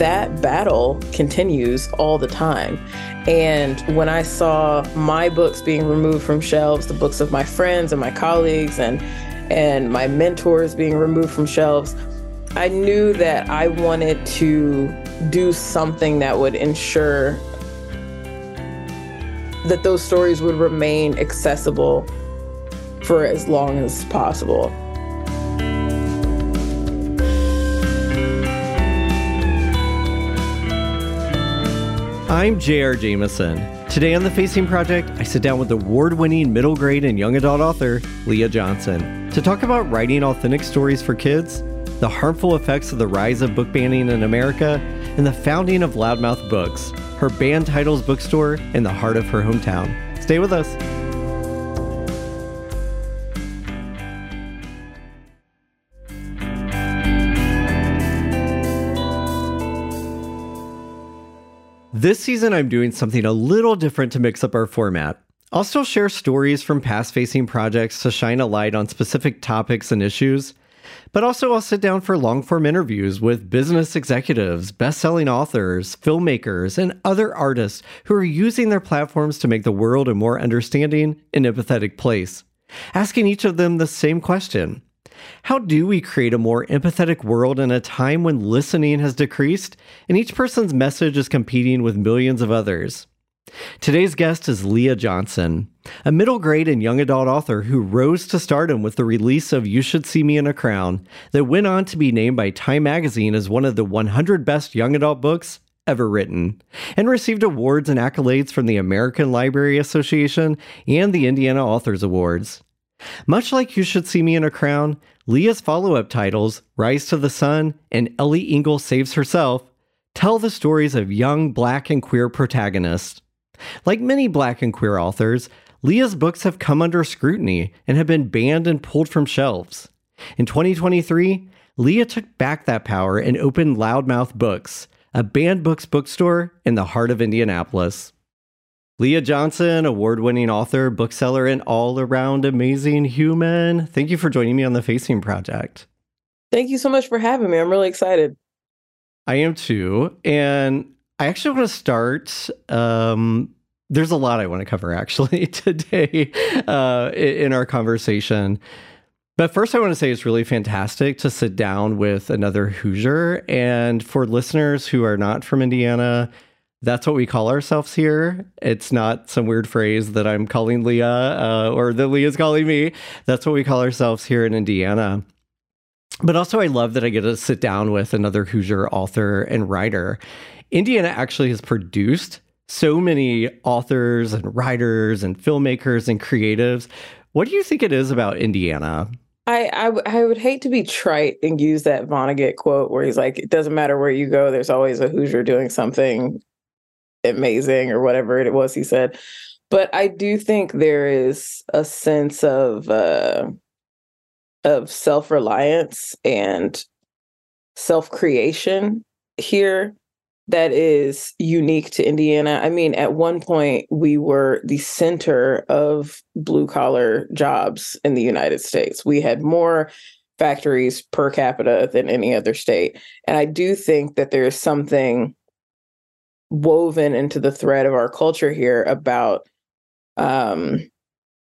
that battle continues all the time. And when I saw my books being removed from shelves, the books of my friends and my colleagues and and my mentors being removed from shelves, I knew that I wanted to do something that would ensure that those stories would remain accessible for as long as possible. I'm J.R. Jamison. Today on the Facing Project, I sit down with award winning middle grade and young adult author Leah Johnson to talk about writing authentic stories for kids, the harmful effects of the rise of book banning in America, and the founding of Loudmouth Books, her banned titles bookstore in the heart of her hometown. Stay with us. This season, I'm doing something a little different to mix up our format. I'll still share stories from past facing projects to shine a light on specific topics and issues, but also I'll sit down for long form interviews with business executives, best selling authors, filmmakers, and other artists who are using their platforms to make the world a more understanding and empathetic place. Asking each of them the same question how do we create a more empathetic world in a time when listening has decreased and each person's message is competing with millions of others? Today's guest is Leah Johnson, a middle grade and young adult author who rose to stardom with the release of You Should See Me in a Crown, that went on to be named by Time magazine as one of the 100 best young adult books ever written, and received awards and accolades from the American Library Association and the Indiana Authors Awards. Much like You Should See Me in a Crown, Leah's follow up titles, Rise to the Sun and Ellie Engle Saves Herself, tell the stories of young black and queer protagonists. Like many black and queer authors, Leah's books have come under scrutiny and have been banned and pulled from shelves. In 2023, Leah took back that power and opened Loudmouth Books, a banned books bookstore in the heart of Indianapolis. Leah Johnson, award winning author, bookseller, and all around amazing human. Thank you for joining me on the Facing Project. Thank you so much for having me. I'm really excited. I am too. And I actually want to start. Um, there's a lot I want to cover actually today uh, in our conversation. But first, I want to say it's really fantastic to sit down with another Hoosier. And for listeners who are not from Indiana, that's what we call ourselves here. It's not some weird phrase that I'm calling Leah uh, or that Leah's calling me. That's what we call ourselves here in Indiana. But also, I love that I get to sit down with another Hoosier author and writer. Indiana actually has produced so many authors and writers and filmmakers and creatives. What do you think it is about Indiana? I, I, I would hate to be trite and use that Vonnegut quote where he's like, "It doesn't matter where you go, there's always a Hoosier doing something amazing or whatever it was he said. But I do think there is a sense of uh, of self reliance and self creation here that is unique to Indiana. I mean, at one point, we were the center of blue collar jobs in the United States. We had more factories per capita than any other state. And I do think that there's something woven into the thread of our culture here about um,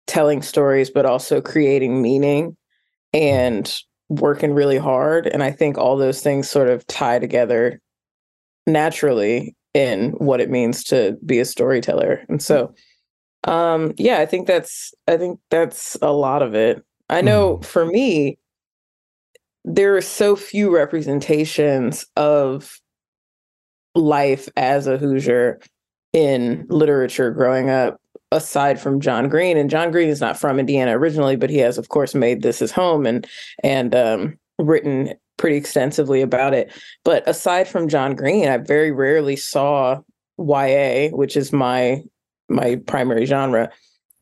telling stories, but also creating meaning and working really hard. And I think all those things sort of tie together naturally in what it means to be a storyteller. And so, um, yeah, I think that's I think that's a lot of it. I know mm. for me, there are so few representations of life as a Hoosier in literature growing up, aside from John Green. And John Green is not from Indiana originally, but he has, of course, made this his home and and um, written pretty extensively about it. But aside from John Green, I very rarely saw YA, which is my my primary genre,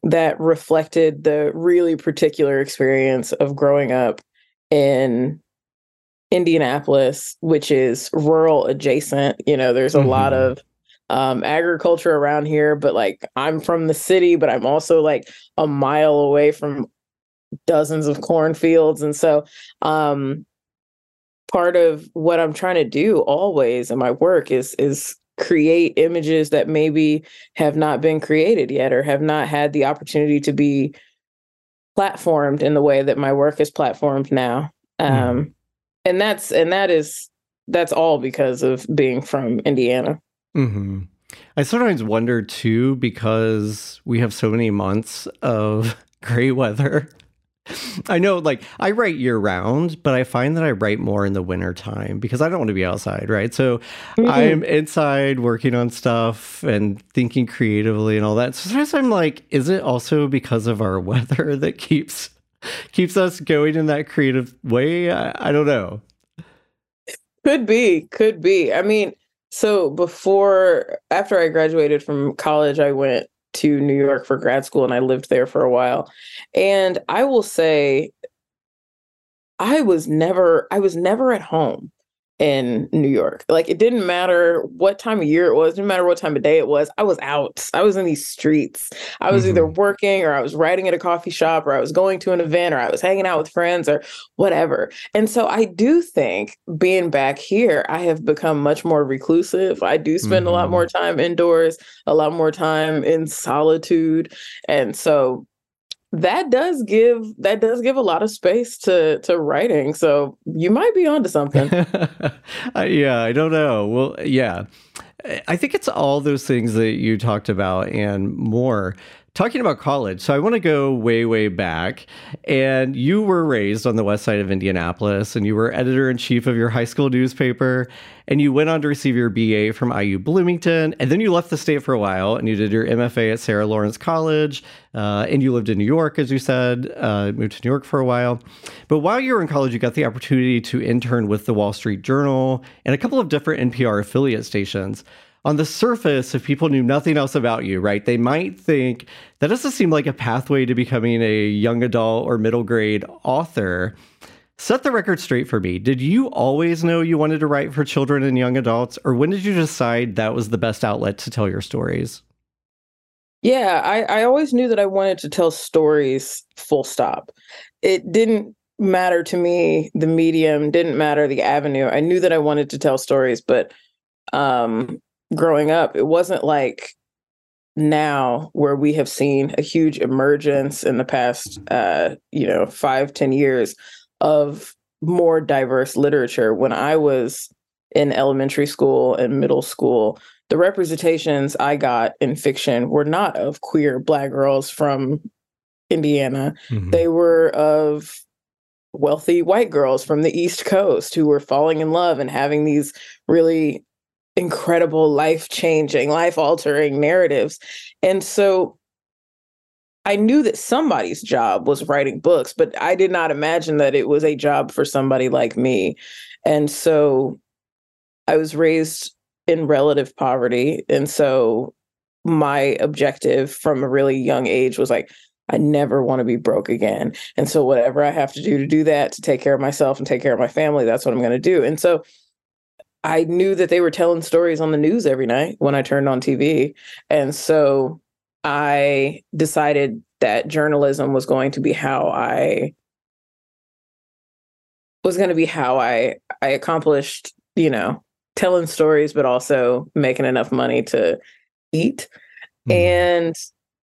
that reflected the really particular experience of growing up in Indianapolis, which is rural adjacent. You know, there's a mm-hmm. lot of um, agriculture around here, but like I'm from the city, but I'm also like a mile away from dozens of cornfields. And so um, part of what I'm trying to do always in my work is is create images that maybe have not been created yet or have not had the opportunity to be platformed in the way that my work is platformed now. Um, mm. And that's and that is that's all because of being from Indiana. Mm-hmm. I sometimes wonder too because we have so many months of gray weather I know, like, I write year round, but I find that I write more in the winter time because I don't want to be outside, right? So mm-hmm. I'm inside working on stuff and thinking creatively and all that. So sometimes I'm like, is it also because of our weather that keeps keeps us going in that creative way? I, I don't know. Could be, could be. I mean, so before, after I graduated from college, I went to New York for grad school and I lived there for a while. And I will say I was never I was never at home in New York. Like it didn't matter what time of year it was, didn't matter what time of day it was. I was out. I was in these streets. I was mm-hmm. either working or I was writing at a coffee shop or I was going to an event or I was hanging out with friends or whatever. And so I do think being back here, I have become much more reclusive. I do spend mm-hmm. a lot more mm-hmm. time indoors, a lot more time in solitude. And so that does give that does give a lot of space to to writing so you might be onto something. Yeah i don't know. Well yeah. I think it's all those things that you talked about and more talking about college, so I want to go way, way back. And you were raised on the west side of Indianapolis, and you were editor in chief of your high school newspaper. And you went on to receive your BA from IU Bloomington, and then you left the state for a while, and you did your MFA at Sarah Lawrence College, uh, and you lived in New York, as you said, uh, moved to New York for a while. But while you were in college, you got the opportunity to intern with the Wall Street Journal and a couple of different NPR affiliate stations on the surface, if people knew nothing else about you, right, they might think that doesn't seem like a pathway to becoming a young adult or middle grade author. Set the record straight for me. Did you always know you wanted to write for children and young adults, or when did you decide that was the best outlet to tell your stories? Yeah, I, I always knew that I wanted to tell stories full stop. It didn't matter to me, the medium didn't matter the avenue. I knew that I wanted to tell stories, but um growing up, it wasn't like now where we have seen a huge emergence in the past uh, you know, five ten years of more diverse literature. When I was in elementary school and middle school, the representations I got in fiction were not of queer black girls from Indiana. Mm-hmm. They were of wealthy white girls from the East Coast who were falling in love and having these really incredible life changing, life altering narratives. And so I knew that somebody's job was writing books, but I did not imagine that it was a job for somebody like me. And so I was raised in relative poverty. And so my objective from a really young age was like, I never want to be broke again. And so, whatever I have to do to do that, to take care of myself and take care of my family, that's what I'm going to do. And so, I knew that they were telling stories on the news every night when I turned on TV. And so I decided that journalism was going to be how I was going to be how I I accomplished, you know, telling stories but also making enough money to eat. Mm-hmm. And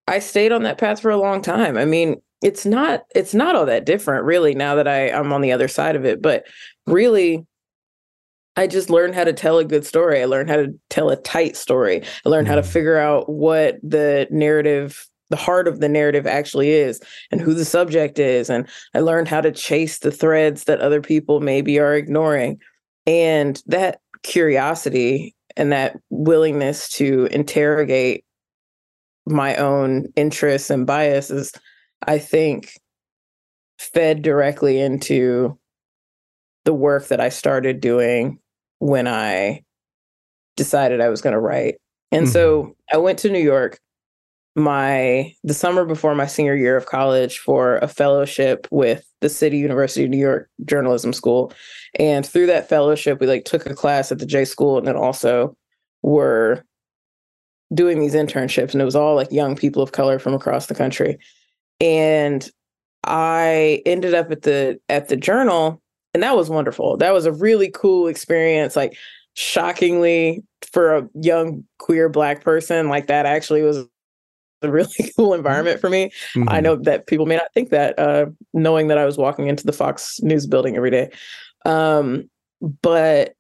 I stayed on that path for a long time. I mean, it's not it's not all that different really now that I I'm on the other side of it, but really I just learned how to tell a good story. I learned how to tell a tight story. I learned mm. how to mm. figure out what the narrative, the heart of the narrative actually is and who the subject is. And I learned how to chase the threads that other people maybe are ignoring. And that curiosity and that willingness to interrogate my own interests and biases, I think, fed directly into the work that I started doing when I decided I was going to write. And mm-hmm. so I went to New York my the summer before my senior year of college for a fellowship with the City University of New York Journalism School. And through that fellowship, we like took a class at the J School and then also were doing these internships. And it was all like young people of color from across the country. And I ended up at the at the journal and that was wonderful. That was a really cool experience. Like shockingly for a young queer black person, like that actually was a really cool environment for me. Mm-hmm. I know that people may not think that, uh, knowing that I was walking into the Fox News building every day. Um, but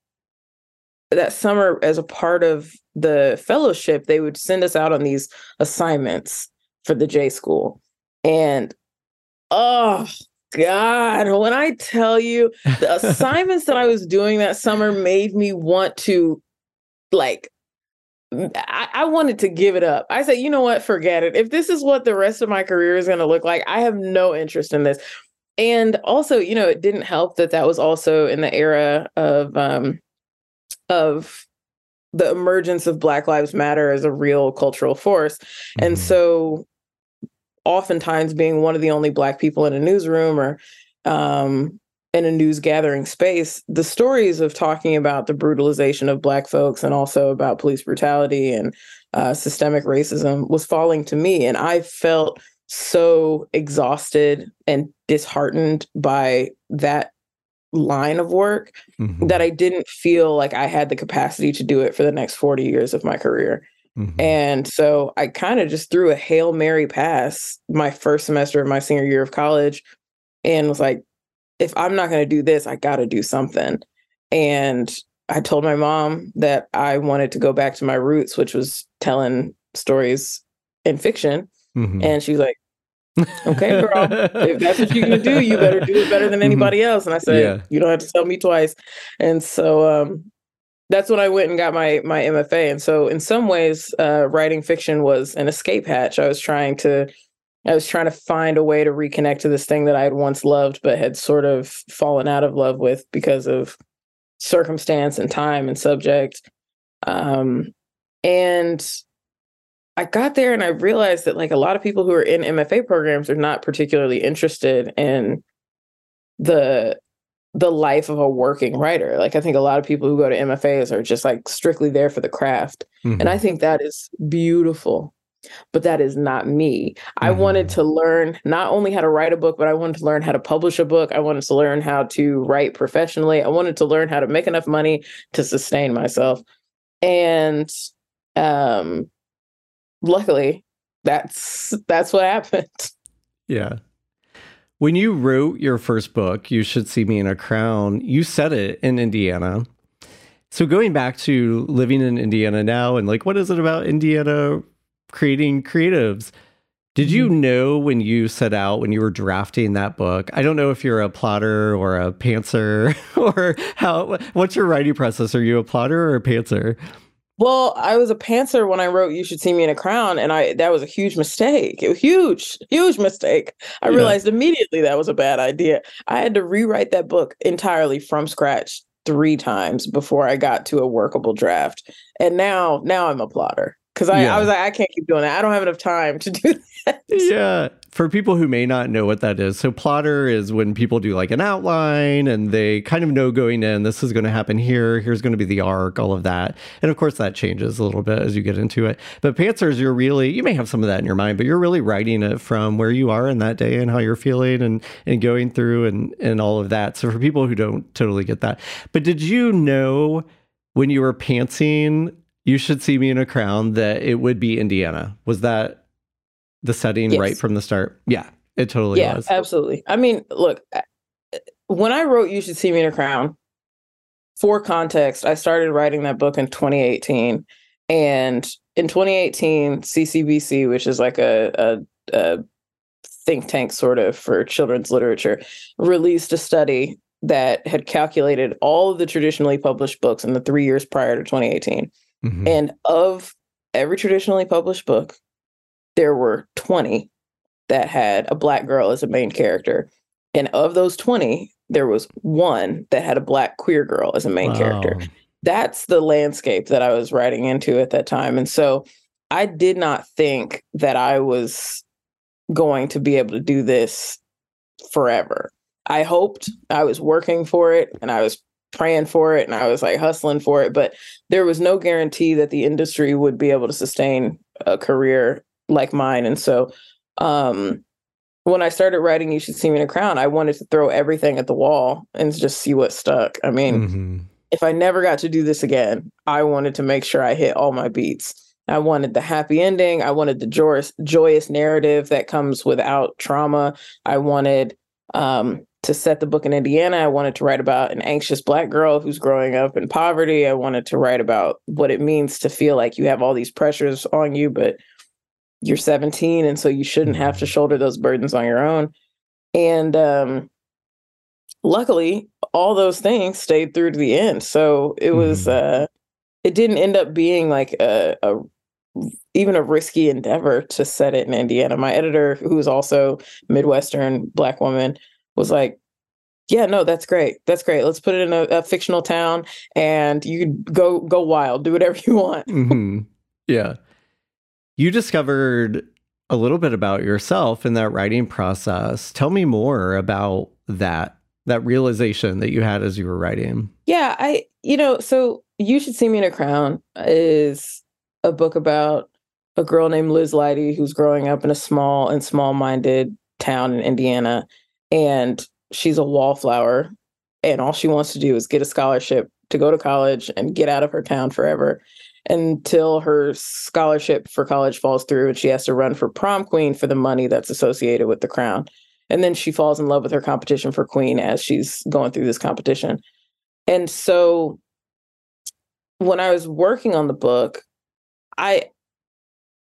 that summer, as a part of the fellowship, they would send us out on these assignments for the J school. And oh God, when I tell you the assignments that I was doing that summer made me want to like I, I, wanted to give it up. I said, you know what, forget it. If this is what the rest of my career is going to look like, I have no interest in this. And also, you know, it didn't help that that was also in the era of um of the emergence of Black Lives Matter as a real cultural force. Mm-hmm. And so oftentimes being one of the only black people in a newsroom or um, in a news gathering space, the stories of talking about the brutalization of black folks and also about police brutality and uh, systemic racism was falling to me. And I felt so exhausted and disheartened by that line of work mm-hmm. that I didn't feel like I had the capacity to do it for the next 40 years of my career. Mm-hmm. And so I kind of just threw a Hail Mary pass my first semester of my senior year of college and was like, if I'm not going to do this, I got to do something. And I told my mom that I wanted to go back to my roots, which was telling stories in fiction. Mm-hmm. And she was like, okay, girl, if that's what you're going to do, you better do it better than mm-hmm. anybody mm-hmm. else. And I said, yeah. you don't have to tell me twice. And so um, that's when I went and got my my MFA. And so in some ways, uh, writing fiction was an escape hatch. I was trying to I was trying to find a way to reconnect to this thing that I had once loved, but had sort of fallen out of love with because of circumstance and time and subject. Um, and I got there and I realized that like a lot of people who are in MFA programs are not particularly interested in the the life of a working writer. Like I think a lot of people who go to MFAs are just like strictly there for the craft. Mm-hmm. And I mm-hmm. think that is beautiful. But that is not me. Mm-hmm. I wanted to learn not only how to write a book, but I wanted to learn how to publish a book. I wanted to learn how to write professionally. I wanted to learn how to make enough money to sustain myself. And um luckily that's that's what happened. Yeah. When you wrote your first book, You Should See Me in a Crown, you set it in Indiana. So going back to living in Indiana now and like what is it about Indiana creating creatives? Did you mm-hmm. know when you set out when you were drafting that book? I don't know if you're a plotter or a pantser or how what's your writing process? Are you a plotter or a pantser? Well, I was a pantser when I wrote "You Should See Me in a Crown," and I that was a huge mistake. It was huge, huge mistake. I yeah. realized immediately that was a bad idea. I had to rewrite that book entirely from scratch three times before I got to a workable draft. And now, now I'm a plotter because I, yeah. I was like, I can't keep doing that. I don't have enough time to do Yeah. For people who may not know what that is, so plotter is when people do like an outline and they kind of know going in, this is going to happen here, here's going to be the arc, all of that. And of course, that changes a little bit as you get into it. But pantsers, you're really, you may have some of that in your mind, but you're really writing it from where you are in that day and how you're feeling and, and going through and, and all of that. So for people who don't totally get that, but did you know when you were pantsing you should see me in a crown that it would be Indiana. Was that the setting yes. right from the start? Yeah, it totally yeah, was. Absolutely. I mean, look, when I wrote You Should See Me in a Crown, for context, I started writing that book in 2018. And in 2018, CCBC, which is like a, a, a think tank sort of for children's literature, released a study that had calculated all of the traditionally published books in the three years prior to 2018 Mm-hmm. And of every traditionally published book, there were 20 that had a black girl as a main character. And of those 20, there was one that had a black queer girl as a main wow. character. That's the landscape that I was writing into at that time. And so I did not think that I was going to be able to do this forever. I hoped I was working for it and I was praying for it and I was like hustling for it, but there was no guarantee that the industry would be able to sustain a career like mine. And so um when I started writing You Should See Me in a Crown, I wanted to throw everything at the wall and just see what stuck. I mean, mm-hmm. if I never got to do this again, I wanted to make sure I hit all my beats. I wanted the happy ending. I wanted the joyous, joyous narrative that comes without trauma. I wanted um, to set the book in Indiana. I wanted to write about an anxious Black girl who's growing up in poverty. I wanted to write about what it means to feel like you have all these pressures on you, but you're 17 and so you shouldn't have to mm-hmm. shoulder those burdens on your own. And um, luckily all those things stayed through to the end. So it was mm-hmm. uh, it didn't end up being like a, a, even a risky endeavor to set it in indiana. My editor who's also midwestern black woman was like yeah no that's great. That's great. Let's put it in a, a fictional town and you go go wild. Do whatever you want. Mm-hmm. yeah you discovered a little bit about yourself in that writing process. Tell me more about that that realization that you had as you were writing. Yeah, I you know, so You Should See Me in a Crown is a book about a girl named Liz Lighty who's growing up in a small and small-minded town in Indiana and she's a wallflower and all she wants to do is get a scholarship to go to college and get out of her town forever until her scholarship for college falls through and she has to run for prom queen for the money that's associated with the crown. And then she falls in love with her competition for queen as she's going through this competition. And so when I was working on the book, I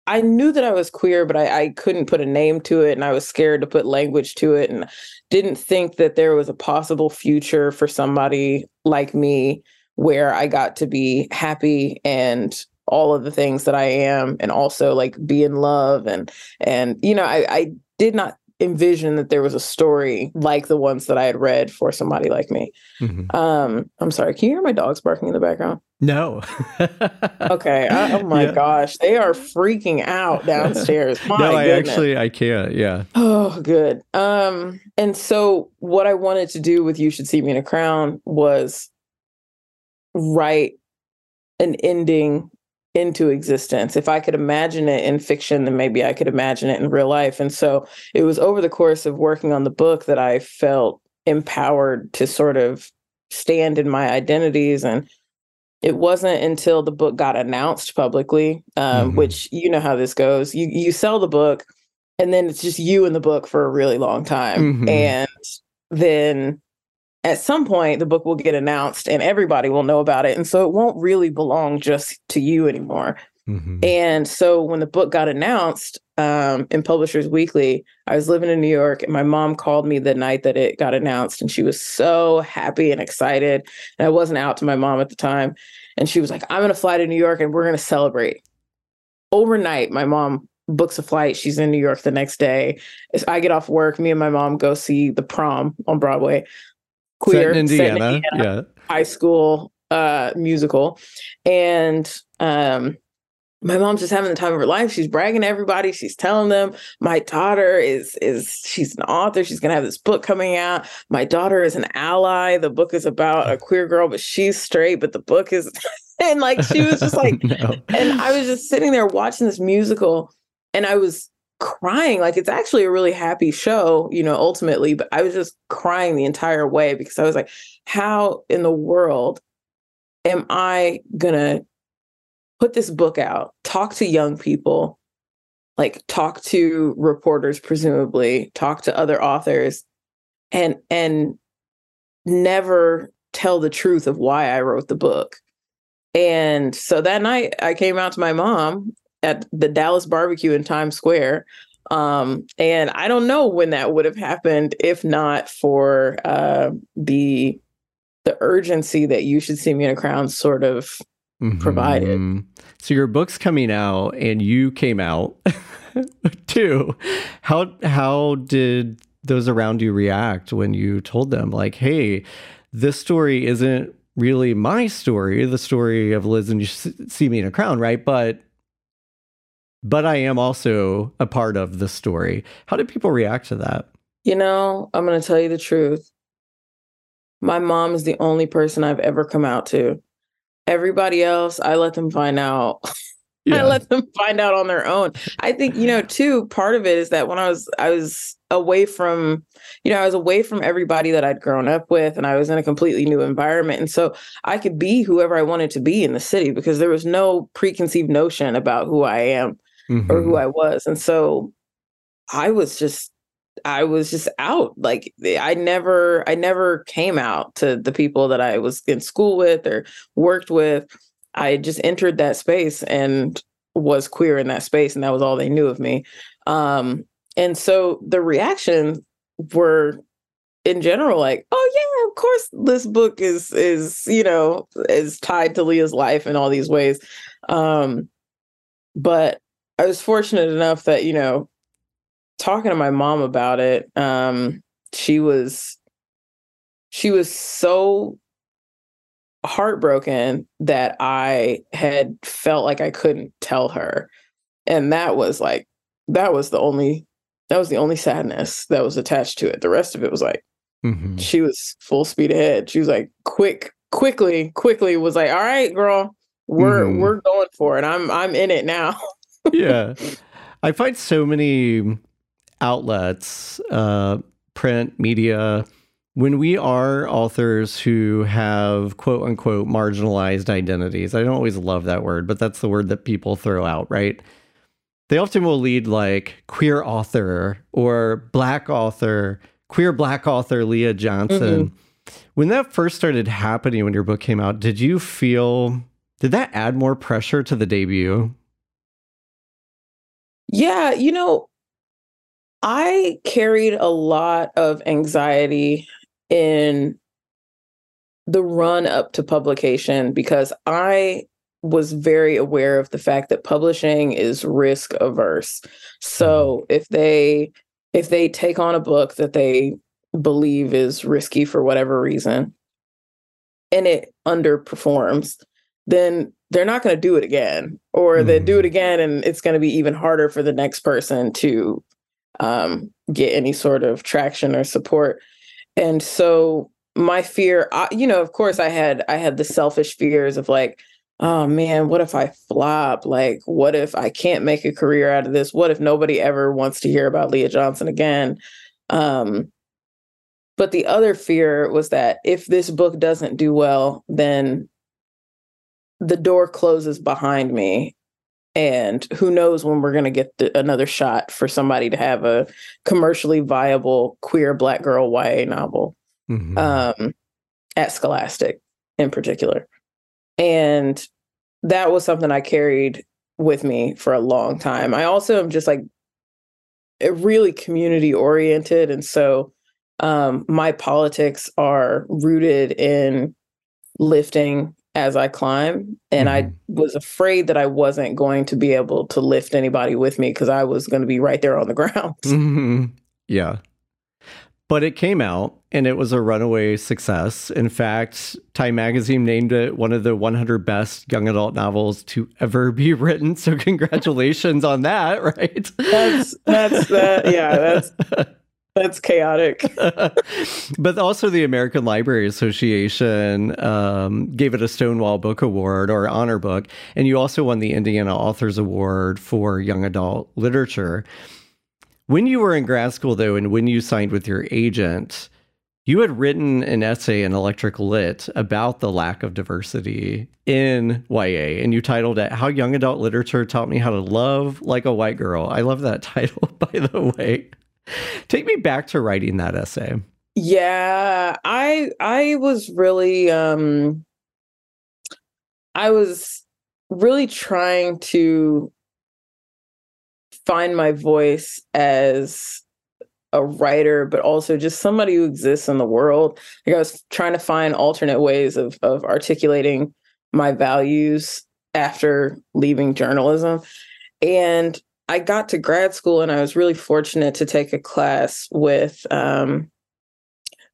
I knew that I was queer, but I, I couldn't put a name to it, and I was scared to put language to it, and didn't think that there was a possible future for somebody like me where I got to be happy and all of the things that I am and also like be in love and and you know I, I did not envision that there was a story like the ones that I had read for somebody like me. Mm-hmm. Um, I'm sorry, can you hear my dogs barking in the background? No. okay. I, oh my yeah. gosh, they are freaking out downstairs. My no, I goodness. actually I can't. Yeah. Oh, good. Um, and so what I wanted to do with You Should See Me in a Crown was write an ending into existence. If I could imagine it in fiction, then maybe I could imagine it in real life. And so it was over the course of working on the book that I felt empowered to sort of stand in my identities. And it wasn't until the book got announced publicly, um, mm-hmm. which you know how this goes. You you sell the book, and then it's just you in the book for a really long time, mm-hmm. and then at some point the book will get announced and everybody will know about it and so it won't really belong just to you anymore. Mm-hmm. and so when the book got announced um, in publishers weekly i was living in new york and my mom called me the night that it got announced and she was so happy and excited. And i wasn't out to my mom at the time and she was like i'm going to fly to new york and we're going to celebrate. Overnight my mom books a flight. She's in new york the next day. I get off work. Me and my mom go see the prom on broadway queer in Indiana, in Indiana yeah. high school uh, musical, and um, my mom's just having the time of her life. She's bragging to everybody. She's telling them my daughter is is she's an author. She's gonna have this book coming out. My daughter is an ally. The book is about a queer girl, but she's straight. But the book is, and like she was just like, no. and I was just sitting there watching this musical, and I was crying like it's actually a really happy show you know ultimately but i was just crying the entire way because i was like how in the world am i gonna put this book out talk to young people like talk to reporters presumably talk to other authors and and never tell the truth of why i wrote the book? And so that night i came out to my mom at the Dallas barbecue in Times Square. Um, and I don't know when that would have happened if not for uh, the the urgency that you should see me in a crown sort of mm-hmm. provided. So your book's coming out and you came out too. How how did those around you react when you told them like, hey, this story isn't really my story, the story of Liz and you see me in a crown, right? But but I am also a part of the story. How did people react to that? You know, I'm going to tell you the truth. My mom is the only person I've ever come out to. Everybody else, I let them find out yeah. I let them find out on their own. I think, you know, too, part of it is that when I was I was away from, you know, I was away from everybody that I'd grown up with and I was in a completely new environment. And so I could be whoever I wanted to be in the city because there was no preconceived notion about who I am mm-hmm. or who mm-hmm. I was. And so I was just I was just out. Like I never I never came out to the people that I was in school with or worked with. I just entered that space and was queer in that space and that was all they knew of me. Um and so the reactions were in general like oh yeah of course this book is is you know is tied to leah's life in all these ways um but i was fortunate enough that you know talking to my mom about it, um, she was she was so heartbroken that I had felt like I couldn't tell her. And that was like that was the only that was the only sadness that was attached to it. The rest of it was like mm-hmm. she was full speed ahead. She was like quick, quickly, quickly was like, "All right, girl, we're mm-hmm. we're going for it. I'm I'm in it now." Yeah. I find so many outlets, uh, print, media, when we are authors who have quote unquote marginalized identities, I don't always love that word, but that's the word that people throw out, right? They often will lead like queer author or black author, queer black author Leah Johnson. Mm-hmm. When that first started happening when your book came out, did you feel did that add more pressure to the debut? Yeah, you know, I carried a lot of anxiety in the run up to publication because I was very aware of the fact that publishing is risk averse. So mm-hmm. if they if they take on a book that they believe is risky for whatever reason and it underperforms, then they're not going to do it again or mm. they do it mm-hmm. again and it's going to be even harder for the next person to um, get any sort of traction or support. And so my fear, I, you know, of course, I had I had the selfish fears of like, oh man, what if I flop? Like, what if I can't make a career out of this? What if nobody ever wants to hear about Leah Johnson again? Um, but the other fear was that if this book doesn't do well, then the door closes behind me and who knows when we're going to get the, another shot for somebody to have a commercially viable queer black girl YA novel mm-hmm. um, at Scholastic in particular. And that was something I carried with me for a long time. I also am just like really community oriented. And so um, my politics are rooted in lifting as I climb. And mm-hmm. I was afraid that I wasn't going to be able to lift anybody with me because I was going to be right there on the ground. Mm-hmm. Yeah. But it came out and it was a runaway success. In fact, Time Magazine named it one of the 100 best young adult novels to ever be written. So, congratulations on that, right? That's, that's, that. Yeah, that's. That's chaotic. but also, the American Library Association um, gave it a Stonewall Book Award or honor book. And you also won the Indiana Authors Award for young adult literature. When you were in grad school, though, and when you signed with your agent, you had written an essay in Electric Lit about the lack of diversity in YA, and you titled it How Young Adult Literature Taught Me How to Love Like a White Girl. I love that title, by the way. Take me back to writing that essay. Yeah, I I was really um I was really trying to find my voice as a writer, but also just somebody who exists in the world. Like I was trying to find alternate ways of of articulating my values after leaving journalism. And I got to grad school and I was really fortunate to take a class with, um,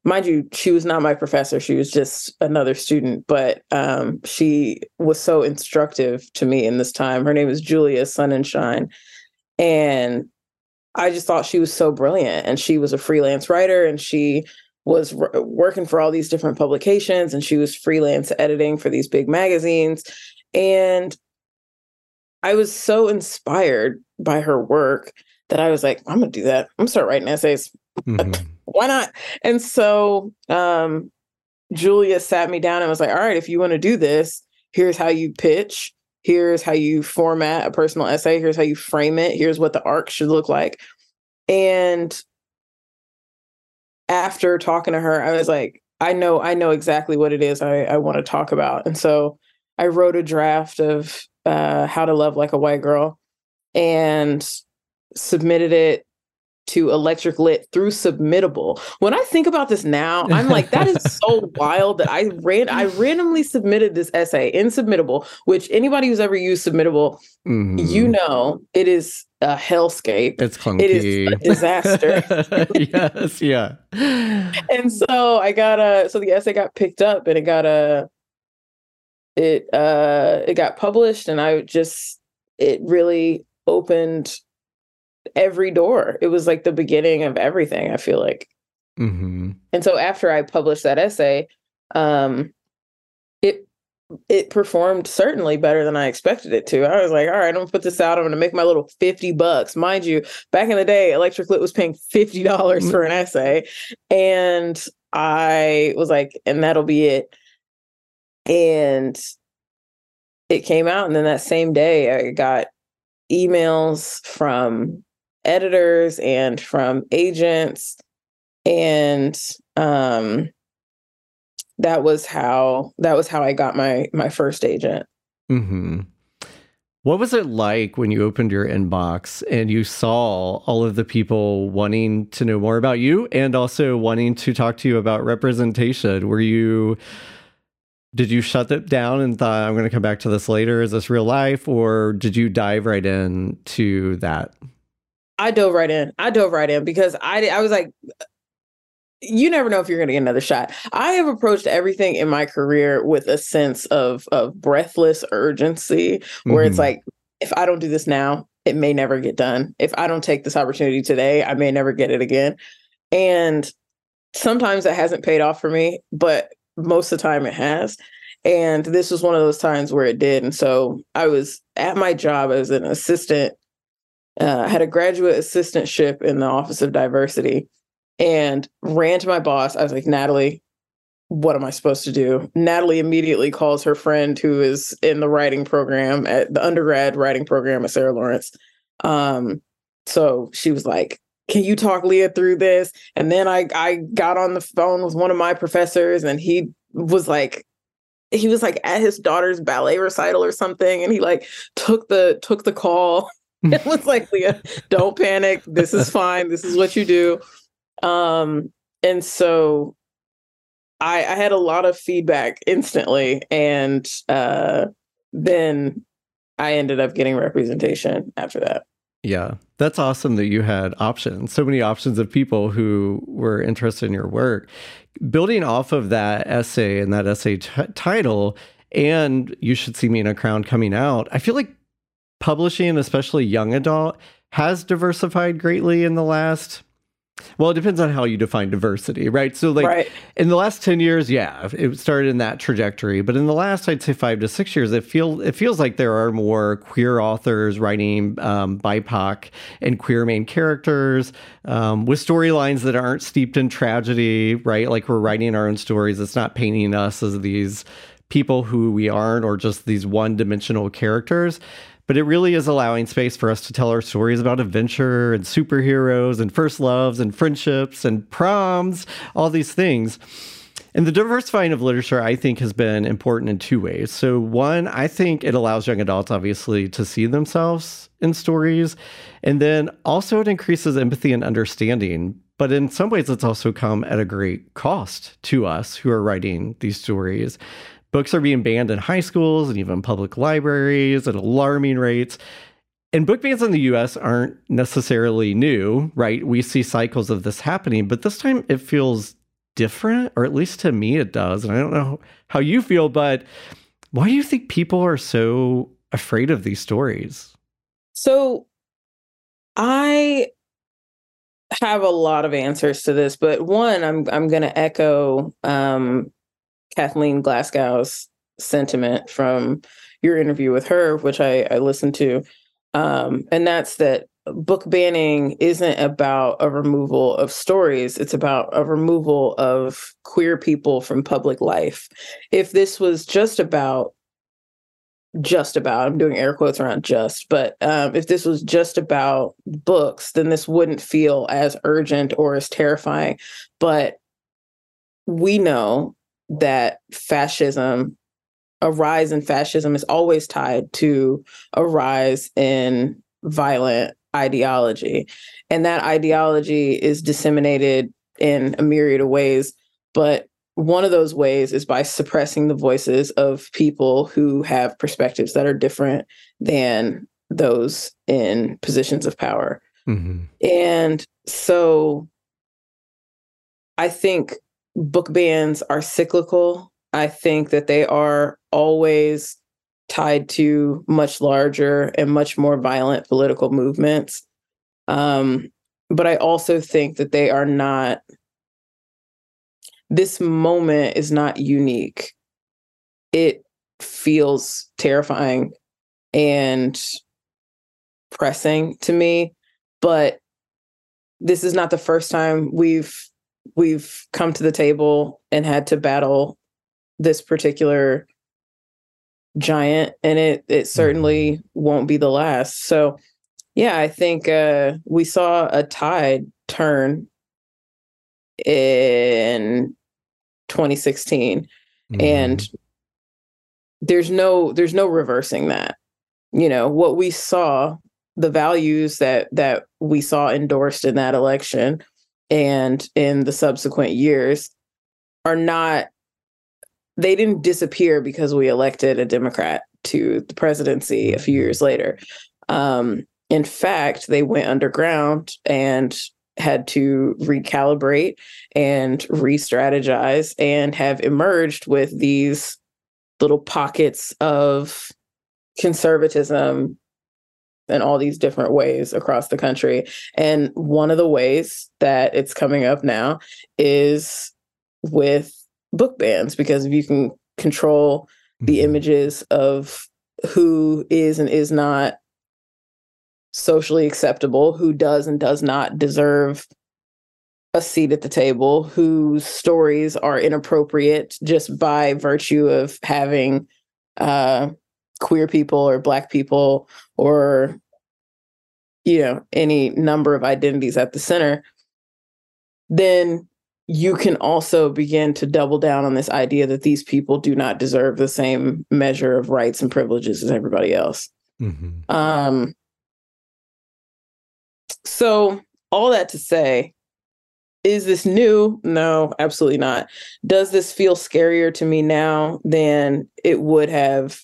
mind you, she was not my professor. She was just another student, but um, she was so instructive to me in this time. Her name is Julia Sonenshein. And I just thought she was so brilliant. And she was a freelance writer and she was r- working for all these different publications and she was freelance editing for these big magazines. And I was so inspired by her work that I was like, I'm gonna do that. I'm gonna start writing essays. Mm-hmm. Why not? And so um, Julia sat me down and was like, all right, if you want to do this, here's how you pitch. Here's how you format a personal essay. Here's how you frame it. Here's what the arc should look like. And after talking to her, I was like, I know, I know exactly what it is I, I want to talk about. And so I wrote a draft of uh, How to Love Like a White Girl and submitted it to electric lit through submittable when i think about this now i'm like that is so wild that i ran i randomly submitted this essay in submittable which anybody who's ever used submittable mm-hmm. you know it is a hellscape it's clunky. it is a disaster yes yeah and so i got a so the essay got picked up and it got a it uh it got published and i just it really opened every door. It was like the beginning of everything, I feel like. Mm-hmm. And so after I published that essay, um, it it performed certainly better than I expected it to. I was like, all right, I'm gonna put this out. I'm gonna make my little 50 bucks. Mind you, back in the day, Electric Lit was paying $50 mm. for an essay. And I was like, and that'll be it. And it came out. And then that same day, I got emails from editors and from agents and um that was how that was how I got my my first agent. Mm-hmm. What was it like when you opened your inbox and you saw all of the people wanting to know more about you and also wanting to talk to you about representation? Were you did you shut it down and thought I'm going to come back to this later? Is this real life or did you dive right in to that? I dove right in. I dove right in because I I was like, you never know if you're going to get another shot. I have approached everything in my career with a sense of of breathless urgency, where mm-hmm. it's like, if I don't do this now, it may never get done. If I don't take this opportunity today, I may never get it again. And sometimes that hasn't paid off for me, but most of the time it has. And this was one of those times where it did. And so I was at my job as an assistant uh, had a graduate assistantship in the Office of Diversity and ran to my boss. I was like, Natalie, what am I supposed to do? Natalie immediately calls her friend who is in the writing program at the undergrad writing program at Sarah Lawrence. Um, so she was like, can you talk Leah through this? And then I I got on the phone with one of my professors and he was like, he was like at his daughter's ballet recital or something and he like took the took the call. It was like leah don't panic. This is fine. This is what you do. Um and so i i had a lot of feedback instantly and uh then i ended up getting representation after that yeah that's awesome that you had options so many options of people who were interested in your work. Building off of that essay and that essay t- title and you should see me in a crown coming out i feel like publishing, especially young adult, has diversified greatly in the last well, it depends on how you define diversity, right? So, like right. in the last ten years, yeah, it started in that trajectory. But in the last, I'd say five to six years, it feel it feels like there are more queer authors writing um, BIPOC and queer main characters um, with storylines that aren't steeped in tragedy, right? Like we're writing our own stories. It's not painting us as these people who we aren't, or just these one-dimensional characters but it really is allowing space for us to tell our stories about adventure and superheroes and first loves and friendships and proms, all these things. And the diversifying of literature, I think, has been important in two ways. So, one, I think it allows young adults, obviously, to see themselves in stories. And then also, it increases empathy and understanding. But in some ways, it's also come at a great cost to us who are writing these stories. Books are being banned in high schools and even public libraries at alarming rates. And book bans in the US aren't necessarily new, right? We see cycles of this happening, but this time it feels different, or at least to me it does. And I don't know how you feel, but why do you think people are so afraid of these stories? So I have a lot of answers to this, but one, I'm I'm going to echo um, Kathleen Glasgow's sentiment from your interview with her, which I, I listened to. Um, and that's that book banning isn't about a removal of stories, it's about a removal of queer people from public life. If this was just about just about i'm doing air quotes around just but um, if this was just about books then this wouldn't feel as urgent or as terrifying but we know that fascism a rise in fascism is always tied to a rise in violent ideology and that ideology is disseminated in a myriad of ways but one of those ways is by suppressing the voices of people who have perspectives that are different than those in positions of power. Mm-hmm. And so I think book bans are cyclical. I think that they are always tied to much larger and much more violent political movements. Um, but I also think that they are not this moment is not unique. It feels terrifying and pressing to me, but this is not the first time we've we've come to the table and had to battle this particular giant and it it certainly mm-hmm. won't be the last. So yeah, I think uh we saw a tide turn in 2016 mm-hmm. and there's no there's no reversing that you know what we saw the values that that we saw endorsed in that election and in the subsequent years are not they didn't disappear because we elected a democrat to the presidency a few years mm-hmm. later um, in fact they went underground and had to recalibrate and re-strategize and have emerged with these little pockets of conservatism in all these different ways across the country. And one of the ways that it's coming up now is with book bans, because if you can control the mm-hmm. images of who is and is not socially acceptable, who does and does not deserve a seat at the table, whose stories are inappropriate just by virtue of having uh, queer people or black people or you know any number of identities at the center then you can also begin to double down on this idea that these people do not deserve the same measure of rights and privileges as everybody else mm-hmm. um, so, all that to say, is this new? No, absolutely not. Does this feel scarier to me now than it would have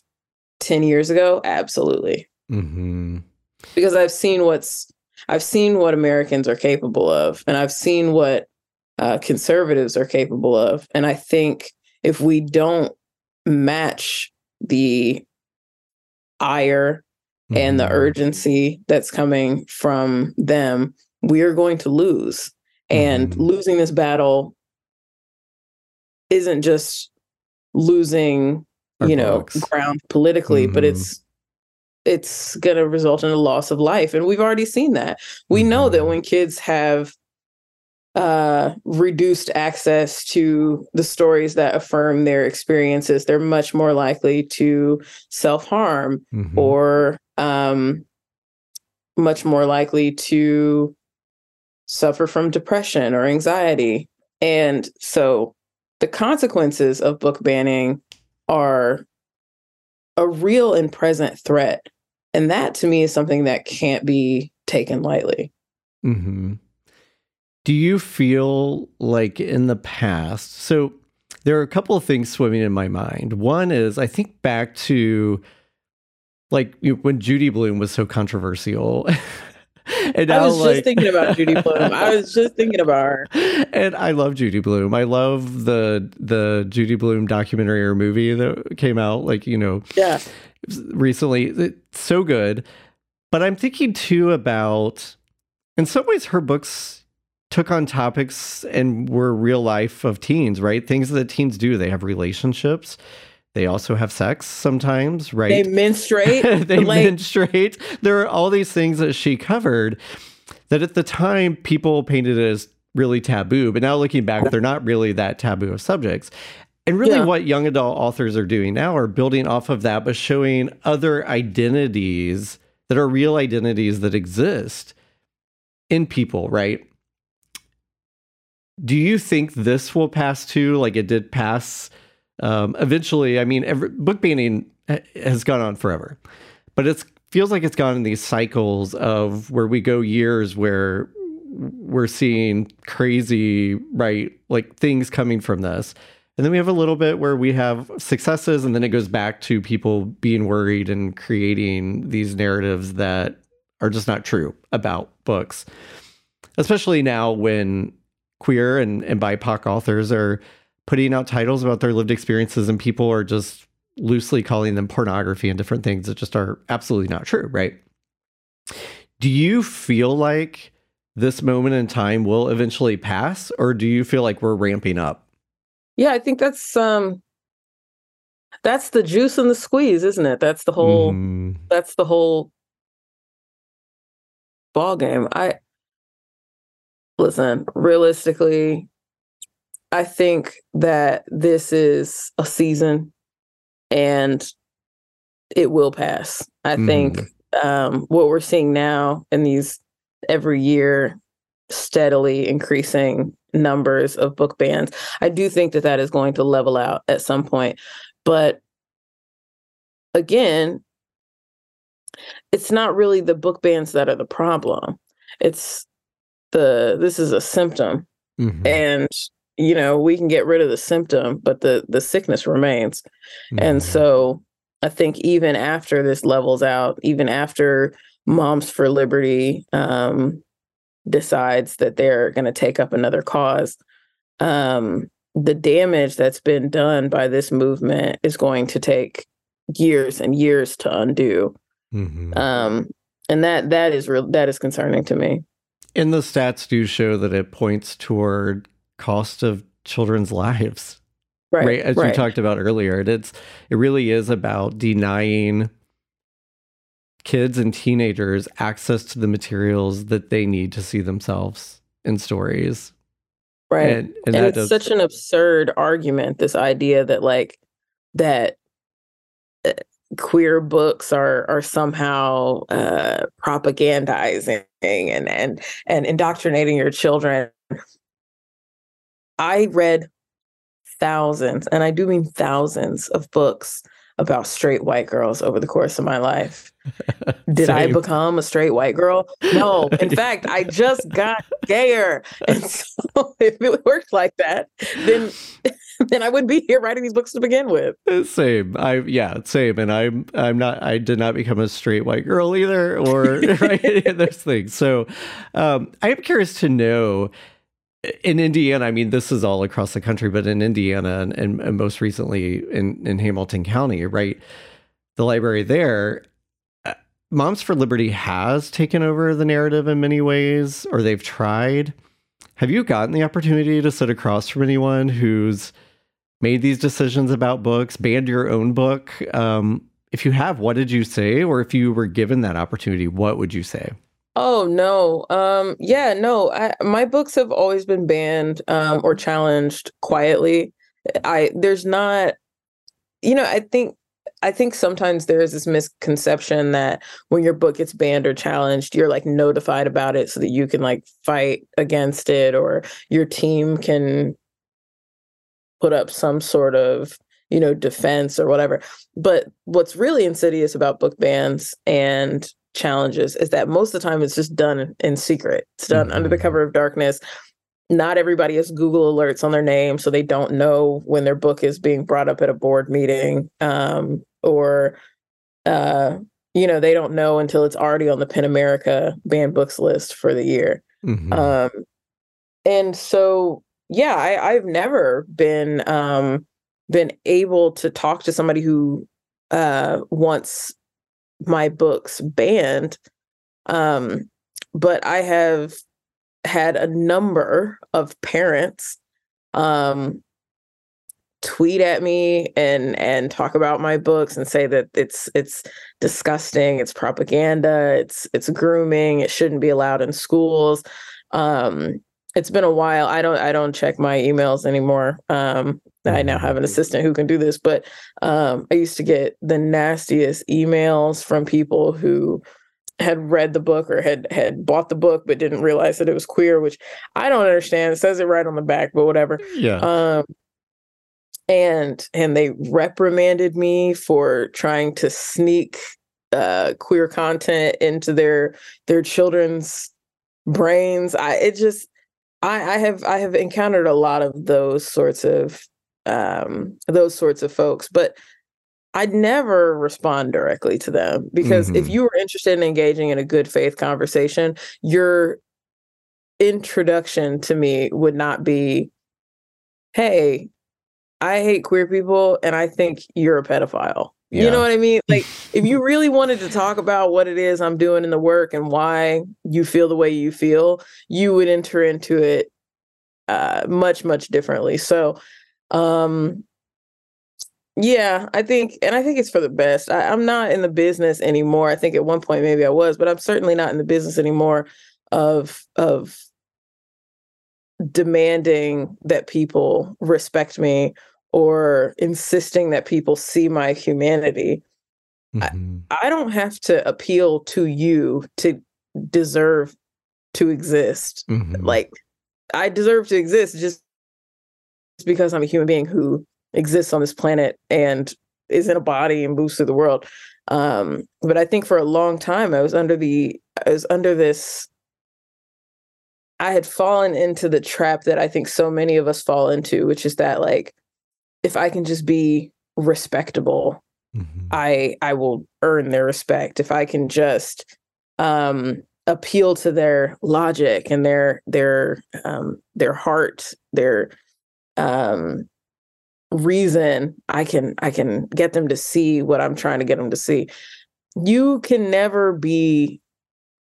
10 years ago? Absolutely. Mm-hmm. Because I've seen what's, I've seen what Americans are capable of, and I've seen what uh, conservatives are capable of. And I think if we don't match the ire and the mm-hmm. urgency that's coming from them, we are going to lose. And mm-hmm. losing this battle isn't just losing, Our you know, ground politically, mm-hmm. but it's it's going to result in a loss of life and we've already seen that. We know that mm-hmm. when kids have uh, reduced access to the stories that affirm their experiences, they're much more likely to self harm mm-hmm. or um, much more likely to suffer from depression or anxiety. And so the consequences of book banning are a real and present threat. And that to me is something that can't be taken lightly. Mm-hmm. Do you feel like in the past? So there are a couple of things swimming in my mind. One is I think back to like when Judy Blume was so controversial. and now, I was like, just thinking about Judy Blume. I was just thinking about her. And I love Judy Blume. I love the the Judy Blume documentary or movie that came out like, you know, yeah. recently. It's so good. But I'm thinking too about in some ways her books took on topics and were real life of teens, right? Things that teens do. They have relationships. They also have sex sometimes, right? They menstruate. they like, menstruate. There are all these things that she covered that at the time people painted as really taboo, but now looking back, they're not really that taboo of subjects. And really, yeah. what young adult authors are doing now are building off of that, but showing other identities that are real identities that exist in people, right? Do you think this will pass too? Like it did pass um, eventually. I mean, every, book banning has gone on forever, but it feels like it's gone in these cycles of where we go years where we're seeing crazy, right? Like things coming from this. And then we have a little bit where we have successes, and then it goes back to people being worried and creating these narratives that are just not true about books. Especially now when queer and, and BIPOC authors are putting out titles about their lived experiences, and people are just loosely calling them pornography and different things that just are absolutely not true, right? Do you feel like this moment in time will eventually pass, or do you feel like we're ramping up? Yeah, I think that's um that's the juice and the squeeze, isn't it? That's the whole mm. that's the whole ball game. I listen, realistically, I think that this is a season and it will pass. I mm. think um, what we're seeing now in these every year steadily increasing numbers of book bans. I do think that that is going to level out at some point. But again, it's not really the book bans that are the problem. It's the this is a symptom. Mm-hmm. And you know, we can get rid of the symptom, but the the sickness remains. Mm-hmm. And so I think even after this levels out, even after Moms for Liberty um, decides that they're going to take up another cause, um, the damage that's been done by this movement is going to take years and years to undo. Mm-hmm. Um, and that that is real that is concerning to me. And the stats do show that it points toward cost of children's lives. Right. right as right. we talked about earlier. It's it really is about denying kids and teenagers access to the materials that they need to see themselves in stories. Right. And, and, and it's does... such an absurd argument, this idea that like that uh, queer books are are somehow uh propagandizing and and and indoctrinating your children. I read thousands, and I do mean thousands of books about straight white girls over the course of my life. Did Same. I become a straight white girl? No. In fact, I just got gayer. And so if it worked like that, then then I wouldn't be here writing these books to begin with. Uh, same. I yeah, same. And I'm I'm not I did not become a straight white girl either or right any of those things. So um I am curious to know in Indiana, I mean, this is all across the country, but in Indiana and, and, and, most recently in, in Hamilton County, right? The library there, uh, Moms for Liberty has taken over the narrative in many ways, or they've tried. Have you gotten the opportunity to sit across from anyone who's made these decisions about books, banned your own book? Um, if you have, what did you say? Or if you were given that opportunity, what would you say? Oh no. Um yeah, no. I, my books have always been banned um or challenged quietly. I there's not you know, I think I think sometimes there is this misconception that when your book gets banned or challenged, you're like notified about it so that you can like fight against it or your team can put up some sort of you know defense or whatever but what's really insidious about book bans and challenges is that most of the time it's just done in secret. It's done mm-hmm. under the mm-hmm. cover of darkness. Not everybody has Google alerts on their name, so they don't know when their book is being brought up at a board meeting, um, or uh, you know they don't know until it's already on the PEN America banned books list for the year. Mm-hmm. Um, and so, yeah, I, I've never been um, been able to talk to somebody who uh, wants my books banned. Um, but I have had a number of parents um, tweet at me and and talk about my books and say that it's it's disgusting it's propaganda it's it's grooming it shouldn't be allowed in schools um it's been a while. I don't i don't check my emails anymore. Um i now have an assistant who can do this but um i used to get the nastiest emails from people who had read the book or had had bought the book but didn't realize that it was queer which i don't understand. It says it right on the back but whatever. Yeah. um and and they reprimanded me for trying to sneak uh queer content into their their children's brains. I it just i i have i have encountered a lot of those sorts of um those sorts of folks but I'd never respond directly to them because if Mhm. you were interested in engaging in a good faith conversation, your introduction to me would not be, hey, I hate queer people and I think you're a pedophile. You know what I mean? Like, if you really wanted to talk about what it is I'm doing in the work and why you feel the way you feel, you would enter into it uh, much, much differently. So, um, yeah, I think, and I think it's for the best. I, I'm not in the business anymore. I think at one point maybe I was, but I'm certainly not in the business anymore of of demanding that people respect me or insisting that people see my humanity. Mhm. I don't have to appeal to you to deserve to exist. Mhm. Like I deserve to exist just because I'm a human being who exists on this planet and is in a body and moves through the world. Um, but I think for a long time I was under the I was under this I had fallen into the trap that I think so many of us fall into, which is that like if I can just be respectable, Mhm. I I will earn their respect. If I can just um appeal to their logic and their their um their heart, their um reason, I can I can get them to see what I'm trying to get them to see. You can never be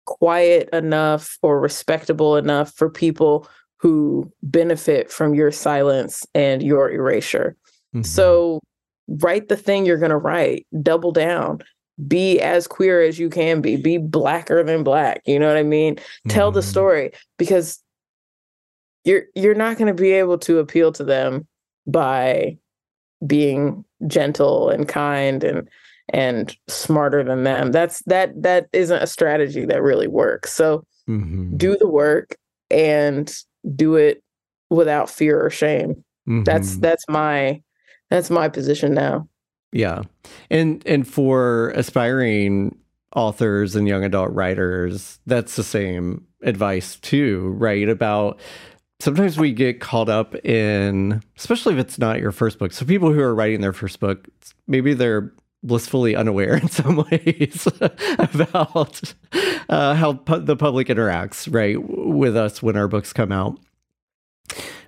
quiet enough or respectable enough for people who benefit from your silence and your erasure. Mhm. So write the thing you're going to write, double down, be as queer as you can be, be blacker than black, you know what I mean? Tell the Mhm. story because you're you're not going to be able to appeal to them by being gentle and kind and and smarter than them. That's that that isn't a strategy that really works. So Mhm. do the work and do it without fear or shame. That's Mhm. that's my that's my position now. Yeah. And and for aspiring authors and young adult writers, that's the same advice too, right? About sometimes we get caught up in especially if it's not your first book. So people who are writing their first book, maybe they're blissfully unaware in some ways about uh, how pu- the public interacts, right, with us when our books come out.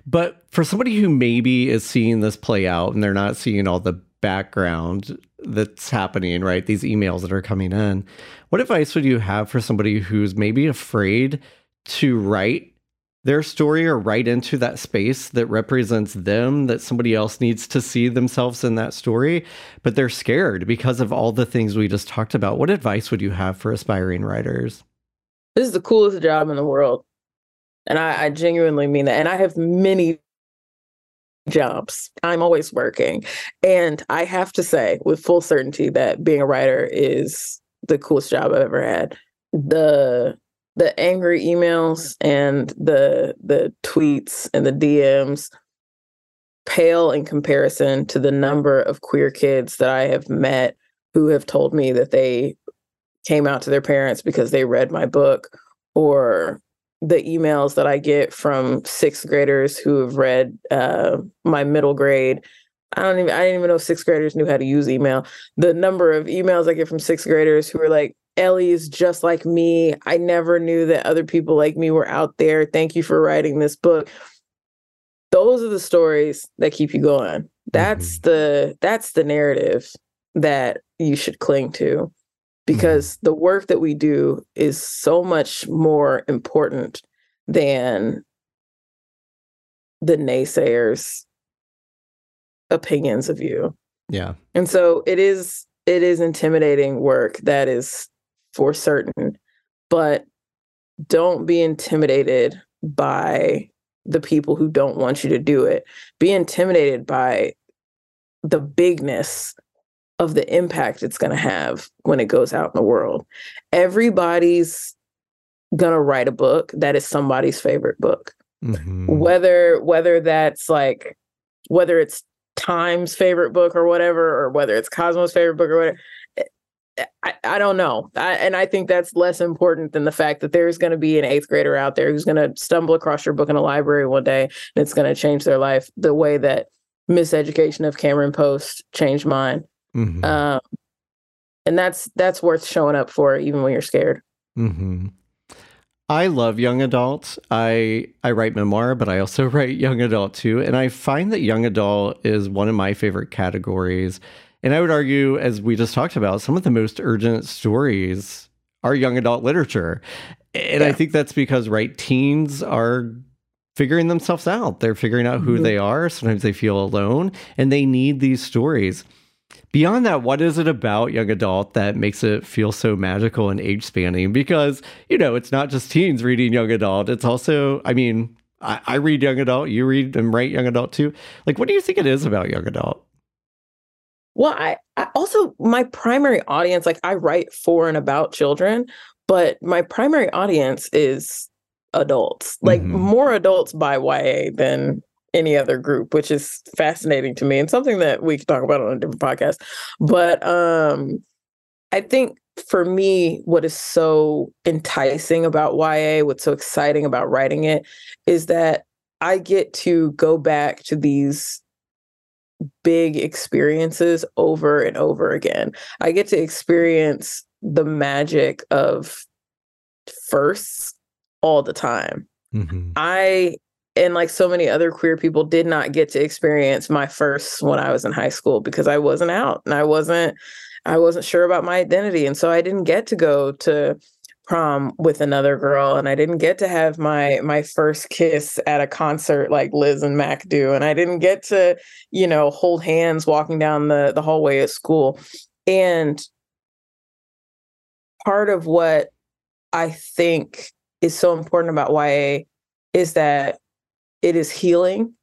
But for somebody who maybe is seeing this play out and they're not seeing all the background that's happening, right? These emails that are coming in. What advice would you have for somebody who's maybe afraid to write their story or write into that space that represents them, that somebody else needs to see themselves in that story, but they're scared because of all the things we just talked about? What advice would you have for aspiring writers? This is the coolest job in the world. And I, I genuinely mean that. And I have many jobs. I'm always working. And I have to say with full certainty that being a writer is the coolest job I've ever had. The the angry emails and the the tweets and the DMs pale in comparison to the number of queer kids that I have met who have told me that they came out to their parents because they read my book or the emails that I get from sixth graders who have read uh, my middle grade. I don't even I didn't even know sixth graders knew how to use email. The number of emails I get from sixth graders who are like, Ellie is just like me. I never knew that other people like me were out there. Thank you for writing this book. Those are the stories that keep you going. That's mm-hmm. the that's the narrative that you should cling to mm-hmm. because the work that we do is so much more important than the naysayers opinions of you. Yeah. And so it is it is intimidating work that is for certain, but don't be intimidated by the people who don't want you to do it. Be intimidated by the bigness of the impact it's going to have when it goes out in the world. Everybody's going to write a book that is somebody's favorite book. Mm-hmm. Whether whether that's like whether it's Time's favorite book or whatever or whether it's Cosmo's favorite book or whatever I, I don't know. I, and I think that's less important than the fact that there's going to be an eighth grader out there who's going to stumble across your book in a library one day and it's going to change their life the way that miseducation of Cameron Post changed mine. Mm-hmm. Um, and that's that's worth showing up for, even when you're scared. Mm-hmm. I love young adult. I I write memoir, but I also write young adult too, and I find that young adult is one of my favorite categories. And I would argue, as we just talked about, some of the most urgent stories are young adult literature. And yeah. I think that's because right teens are figuring themselves out. They're figuring out who mm-hmm. they are. Sometimes they feel alone and they need these stories. Beyond that, what is it about young adult that makes it feel so magical and age spanning? Because, you know, it's not just teens reading young adult. It's also, I mean, I, I read young adult, you read and write young adult too. Like, what do you think it is about young adult? Well, I, I also, my primary audience, like I write for and about children, but my primary audience is adults, like mm-hmm. more adults buy YA than any other group, which is fascinating to me and something that we could talk about on a different podcast. But um, I think for me, what is so enticing about YA, what's so exciting about writing it, is that I get to go back to these big experiences over and over again. I get to experience the magic of firsts all the time. Mm-hmm. I and like so many other queer people did not get to experience my first when I was in high school because I wasn't out and I wasn't I wasn't sure about my identity and so I didn't get to go to prom with another girl and I didn't get to have my my first kiss at a concert like Liz and Mac do and I didn't get to you know hold hands walking down the the hallway at school and part of what I think is so important about YA is that it is healing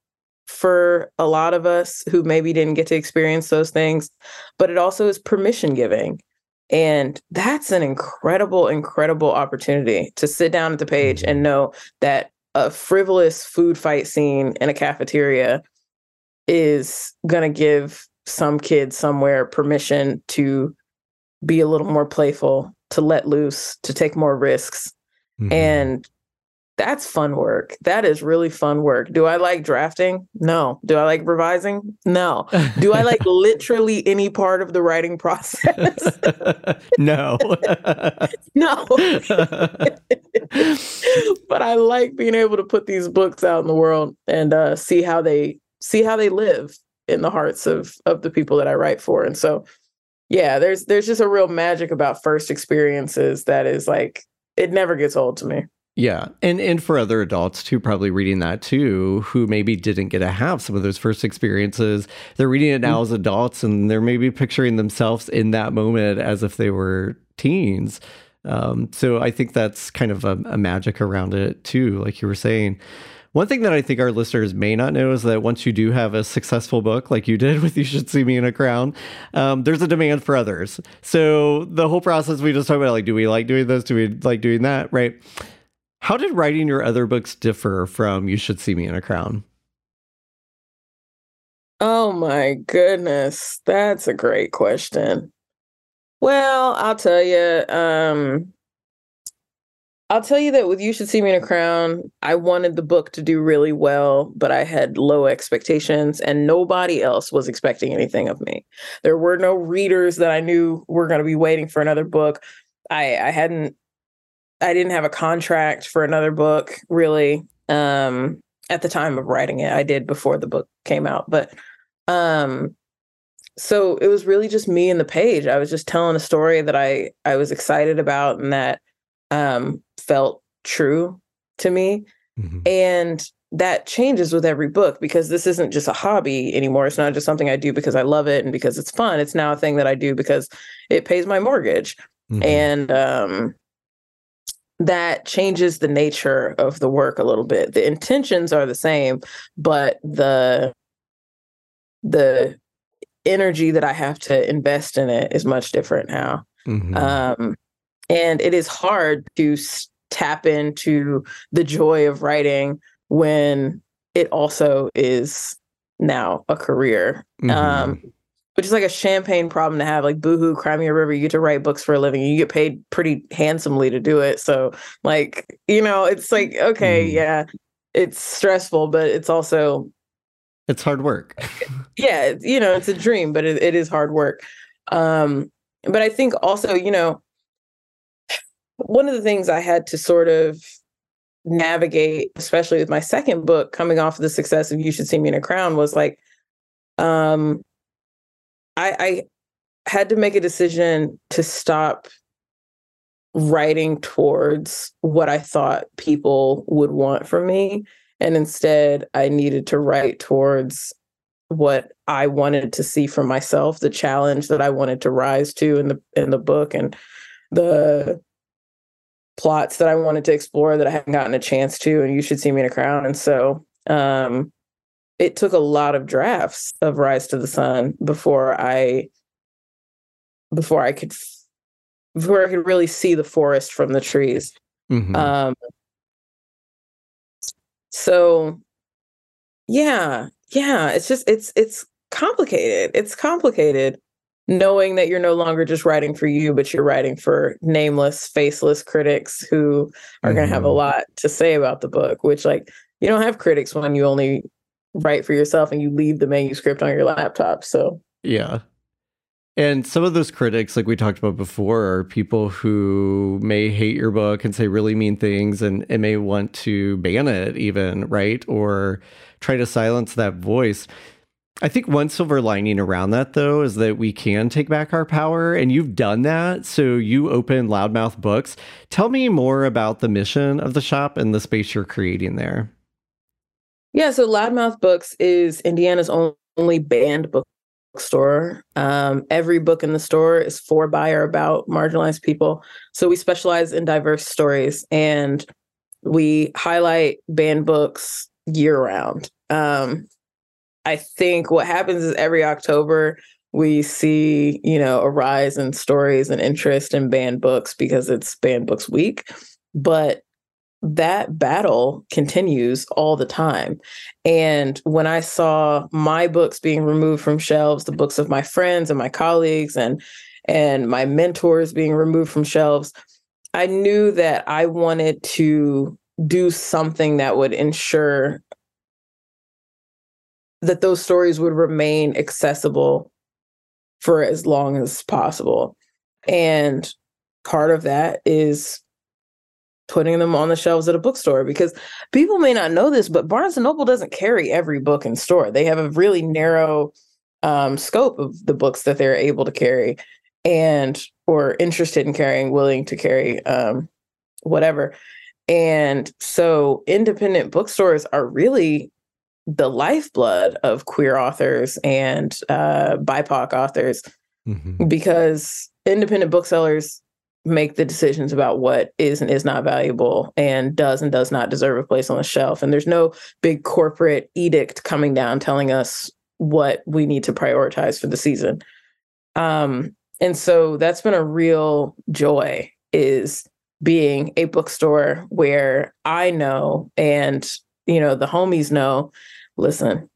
for a lot of us who maybe didn't get to experience those things, but it also is permission giving. And that's an incredible, incredible opportunity to sit down at the page and mm-hmm. know that a frivolous food fight scene in a cafeteria is going to give some kid somewhere permission to be a little more playful, to let loose, to take more risks. Mm-hmm. And that's fun work. That is really fun work. Do I like drafting? No. Do I like revising? No. Do I like literally any part of the writing process? no. no. but I like being able to put these books out in the world and uh, see how they see how they live in the hearts of of the people that I write for. And so yeah, there's there's just a real magic about first experiences that is like it never gets old to me. Yeah. And and for other adults too, probably reading that too, who maybe didn't get to have some of those first experiences. They're reading it now mm-hmm. as adults and they're maybe picturing themselves in that moment as if they were teens. Um, so I think that's kind of a, a magic around it too, like you were saying. One thing that I think our listeners may not know is that once you do have a successful book, like you did with You Should See Me in a Crown, um, there's a demand for others. So the whole process we just talked about, like, do we like doing this? Do we like doing that? Right. How did writing your other books differ from You Should See Me in a Crown? Oh my goodness. That's a great question. Well, I'll tell you, um, I'll tell you that with You Should See Me in a Crown, I wanted the book to do really well, but I had low expectations and nobody else was expecting anything of me. There were no readers that I knew were going to be waiting for another book. I, I hadn't I didn't have a contract for another book really um, at the time of writing it. I did before the book came out, but um, so it was really just me and the page. I was just telling a story that I I was excited about and that um, felt true to me. Mm-hmm. And that changes with every book because this isn't just a hobby anymore. It's not just something I do because I love it and because it's fun. It's now a thing that I do because it pays my mortgage. Mm-hmm. And um, that changes the nature of the work a little bit. The intentions are the same, but the the energy that I have to invest in it is much different now. Mm-hmm. Um, and it is hard to tap into the joy of writing when it also is now a career. Mm-hmm. Um, which is like a champagne problem to have. Like Boohoo, Cry Me a River, you get to write books for a living. You get paid pretty handsomely to do it. So, like, you know, it's like okay, mm. yeah, it's stressful, but it's also it's hard work. yeah, you know, it's a dream, but it, it is hard work. Um, but I think also, you know, one of the things I had to sort of navigate, especially with my second book coming off of the success of You Should See Me in a Crown, was like, um, I, I had to make a decision to stop writing towards what I thought people would want from me. And instead, I needed to write towards what I wanted to see for myself, the challenge that I wanted to rise to in the in the book and the plots that I wanted to explore that I hadn't gotten a chance to, and you should see me in a crown. And so um, it took a lot of drafts of Rise to the Sun before I before I could before I could really see the forest from the trees. Mm-hmm. Um, so yeah, yeah, it's just it's it's complicated. It's complicated knowing that you're no longer just writing for you, but you're writing for nameless, faceless critics who are mm-hmm. going to have a mm-hmm. lot to say about the book, which, like, you don't have critics when you only write for yourself and you leave the manuscript on your laptop. So, yeah. And some of those critics, like we talked about before, are people who may hate your book and say really mean things and, and may want to ban it, even, right? Or try to silence that voice. I think one silver lining around that, though, is that we can take back our power, and you've done that. So you open Loudmouth Books. Tell me more about the mission of the shop and the space you're creating there. Yeah, so Loudmouth Books is Indiana's only banned bookstore. Um, every book in the store is for, by, or about marginalized people. So we specialize in diverse stories, and we highlight banned books year round. Um, I think what happens is every October we see, you know, a rise in stories and interest in banned books because it's banned books week. But that battle continues all the time. And when I saw my books being removed from shelves, the books of my friends and my colleagues and and my mentors being removed from shelves, I knew that I wanted to do something that would ensure that those stories would remain accessible for as long as possible. And part of that is putting them on the shelves at a bookstore because people may not know this, but Barnes and Noble doesn't carry every book in store. They have a really narrow um, scope of the books that they're able to carry and or interested in carrying, willing to carry, um, whatever. And so independent bookstores are really the lifeblood of queer authors and uh, BIPOC authors mm-hmm. because independent booksellers make the decisions about what is and is not valuable and does and does not deserve a place on the shelf. And there's no big corporate edict coming down telling us what we need to prioritize for the season. Um, and so that's been a real joy is being a bookstore where I know and you know the homies know listen,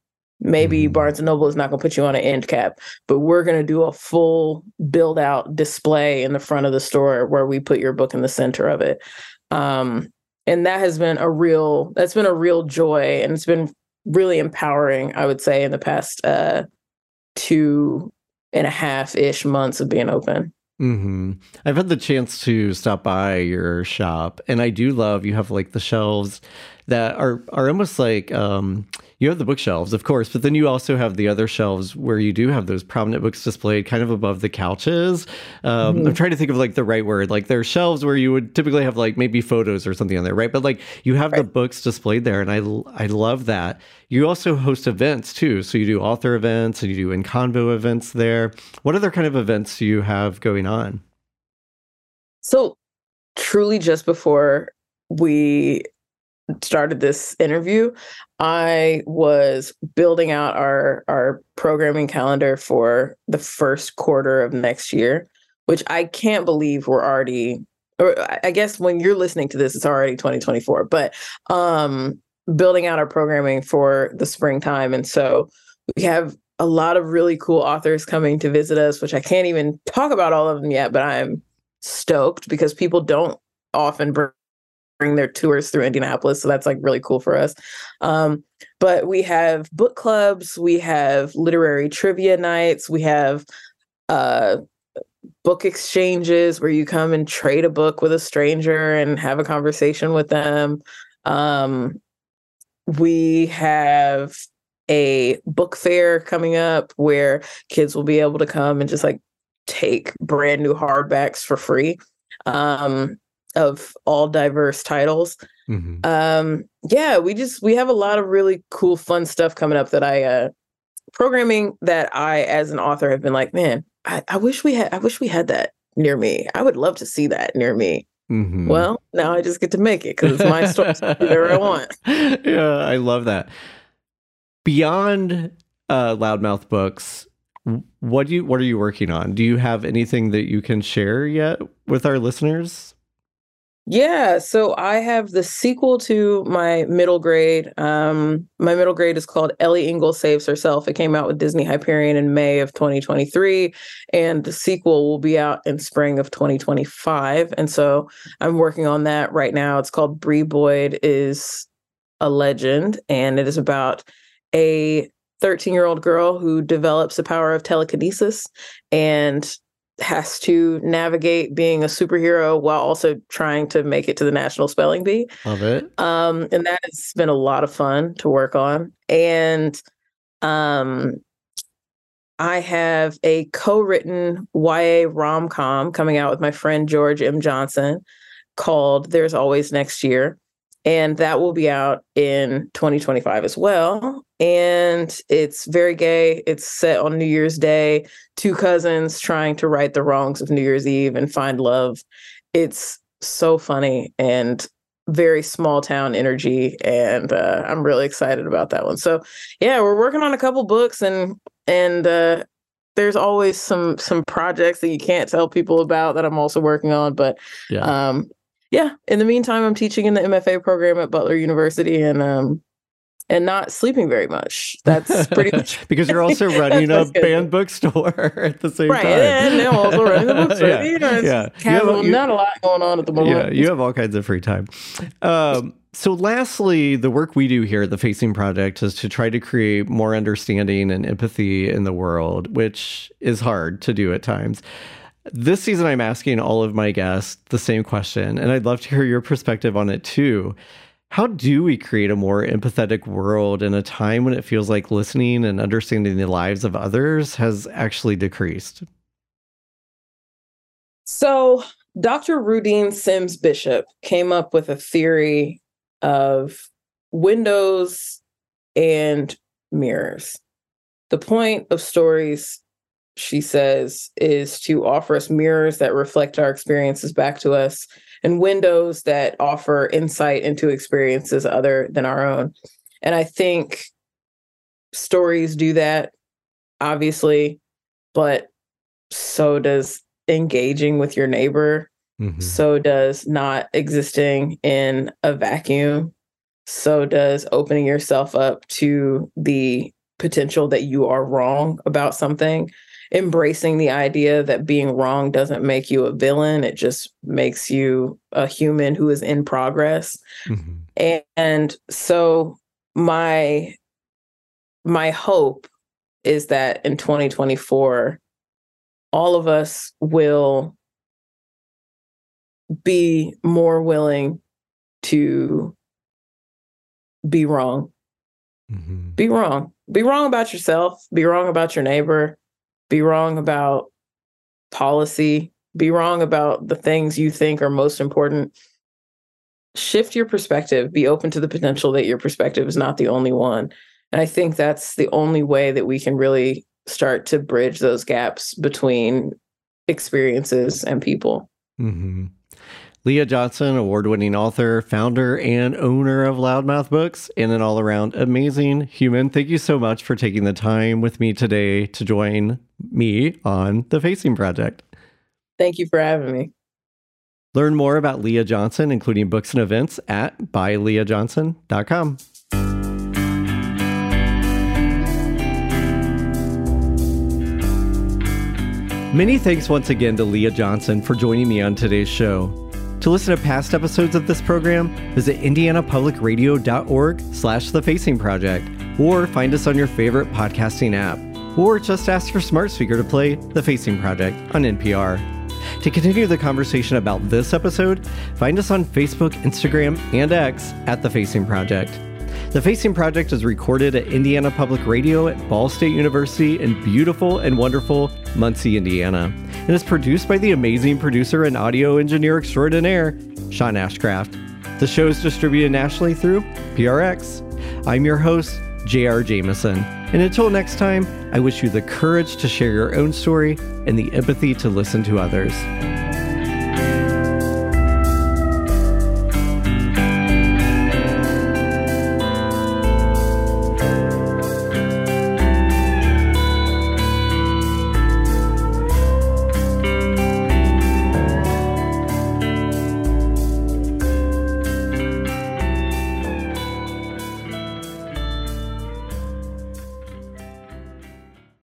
maybe mm. Barnes and Noble is not going to put you on an end cap, but we're going to do a full build out display in the front of the store where we put your book in the center of it. Um, and that has been a real that's been a real joy and it's been really empowering i would say in the past uh two and a half ish months of being open Mm-hmm. I've had the chance to stop by your shop, and I do love you have like the shelves that are are almost like um, you have the bookshelves, of course, but then you also have the other shelves where you do have those prominent books displayed kind of above the couches. Um, mm-hmm. I'm trying to think of like the right word. Like there are shelves where you would typically have like maybe photos or something on there, right? But like you have right. the books displayed there, and I I love that. You also host events too, so you do author events and you do in convo events there. What other kind of events do you have going on? So truly, just before we started this interview, I was building out our our programming calendar for the first quarter of next year, which I can't believe we're already or I guess when you're listening to this it's already 2024, but um building out our programming for the springtime. And so we have a lot of really cool authors coming to visit us, which I can't even talk about all of them yet, but I'm stoked because people don't often bring their tours through Indianapolis. So that's like really cool for us. Um, but we have book clubs, we have literary trivia nights, we have uh, book exchanges where you come and trade a book with a stranger and have a conversation with them. Um, we have a book fair coming up where kids will be able to come and just like take brand new hardbacks for free. Um, of all diverse titles. Mm-hmm. Um, yeah, we just we have a lot of really cool, fun stuff coming up that I uh, programming that I, as an author, have been like, man, I, I wish we had, I wish we had that near me. I would love to see that near me. Mm-hmm. Well, now I just get to make it because it's my story whatever I want. Yeah, I love that. Beyond uh, Loudmouth Books, what do you what are you working on? Do you have anything that you can share yet with our listeners? Yeah, so I have the sequel to my middle grade. Um, my middle grade is called Ellie Engle Saves Herself. It came out with Disney Hyperion in May of 2023, and the sequel will be out in spring of 2025. And so I'm working on that right now. It's called Bree Boyd is a Legend, and it is about a 13 year old girl who develops the power of telekinesis and has to navigate being a superhero while also trying to make it to the National Spelling Bee. Love it. Um, and that has been a lot of fun to work on. And um, I have a co-written YA rom-com coming out with my friend George M. Johnson called There's Always Next Year and that will be out in 2025 as well. And it's very gay. It's set on new year's day. Two cousins trying to right the wrongs of new year's eve and find love. It's so funny and very small town energy and uh, i'm really excited about that one. So yeah we're working on a couple books and and uh, there's always some some projects that you can't tell people about that i'm also working on but yeah. um yeah, in the meantime, I'm teaching in the MFA program at Butler University and um and not sleeping very much. That's pretty much because you're also running a banned bookstore at the same right, time. and I'm also running the bookstore. yeah, you know, yeah. Casual, have, you, not a lot going on at the moment. Yeah, you have all kinds of free time. Um, so, lastly, the work we do here at the Facing Project is to try to create more understanding and empathy in the world, which is hard to do at times. This season, I'm asking all of my guests the same question, and I'd love to hear your perspective on it too. How do we create a more empathetic world in a time when it feels like listening and understanding the lives of others has actually decreased? So, Dr. Rudine Sims Bishop came up with a theory of windows and mirrors. The point of stories she says, is to offer us mirrors that reflect our experiences back to us and windows that offer insight into experiences other than our own. And I think stories do that, obviously, but so does engaging with your neighbor. Mm-hmm. So does not existing in a vacuum. So does opening yourself up to the potential that you are wrong about something embracing the idea that being wrong doesn't make you a villain it just makes you a human who is in progress mm-hmm. and, and so my my hope is that in 2024 all of us will be more willing to be wrong. Mm-hmm. Be wrong. Be wrong about yourself. Be wrong about your neighbor. Be wrong about policy. Be wrong about the things you think are most important. Shift your perspective. Be open to the potential that your perspective is not the only one. And I think that's the only way that we can really start to bridge those gaps between experiences and people. Mm-hmm. Leah Johnson, award winning author, founder, and owner of Loudmouth Books, and an all around amazing human. Thank you so much for taking the time with me today to join me on the Facing Project. Thank you for having me. Learn more about Leah Johnson, including books and events, at buyleahjohnson.com. Many thanks once again to Leah Johnson for joining me on today's show. To listen to past episodes of this program, visit indianapublicradio.org slash The Facing Project, or find us on your favorite podcasting app, or just ask your smart speaker to play The Facing Project on NPR. To continue the conversation about this episode, find us on Facebook, Instagram, and X at The Facing Project. The Facing Project is recorded at Indiana Public Radio at Ball State University in beautiful and wonderful Muncie, Indiana, and is produced by the amazing producer and audio engineer extraordinaire, Sean Ashcraft. The show is distributed nationally through PRX. I'm your host, J.R. Jamison, and until next time, I wish you the courage to share your own story and the empathy to listen to others.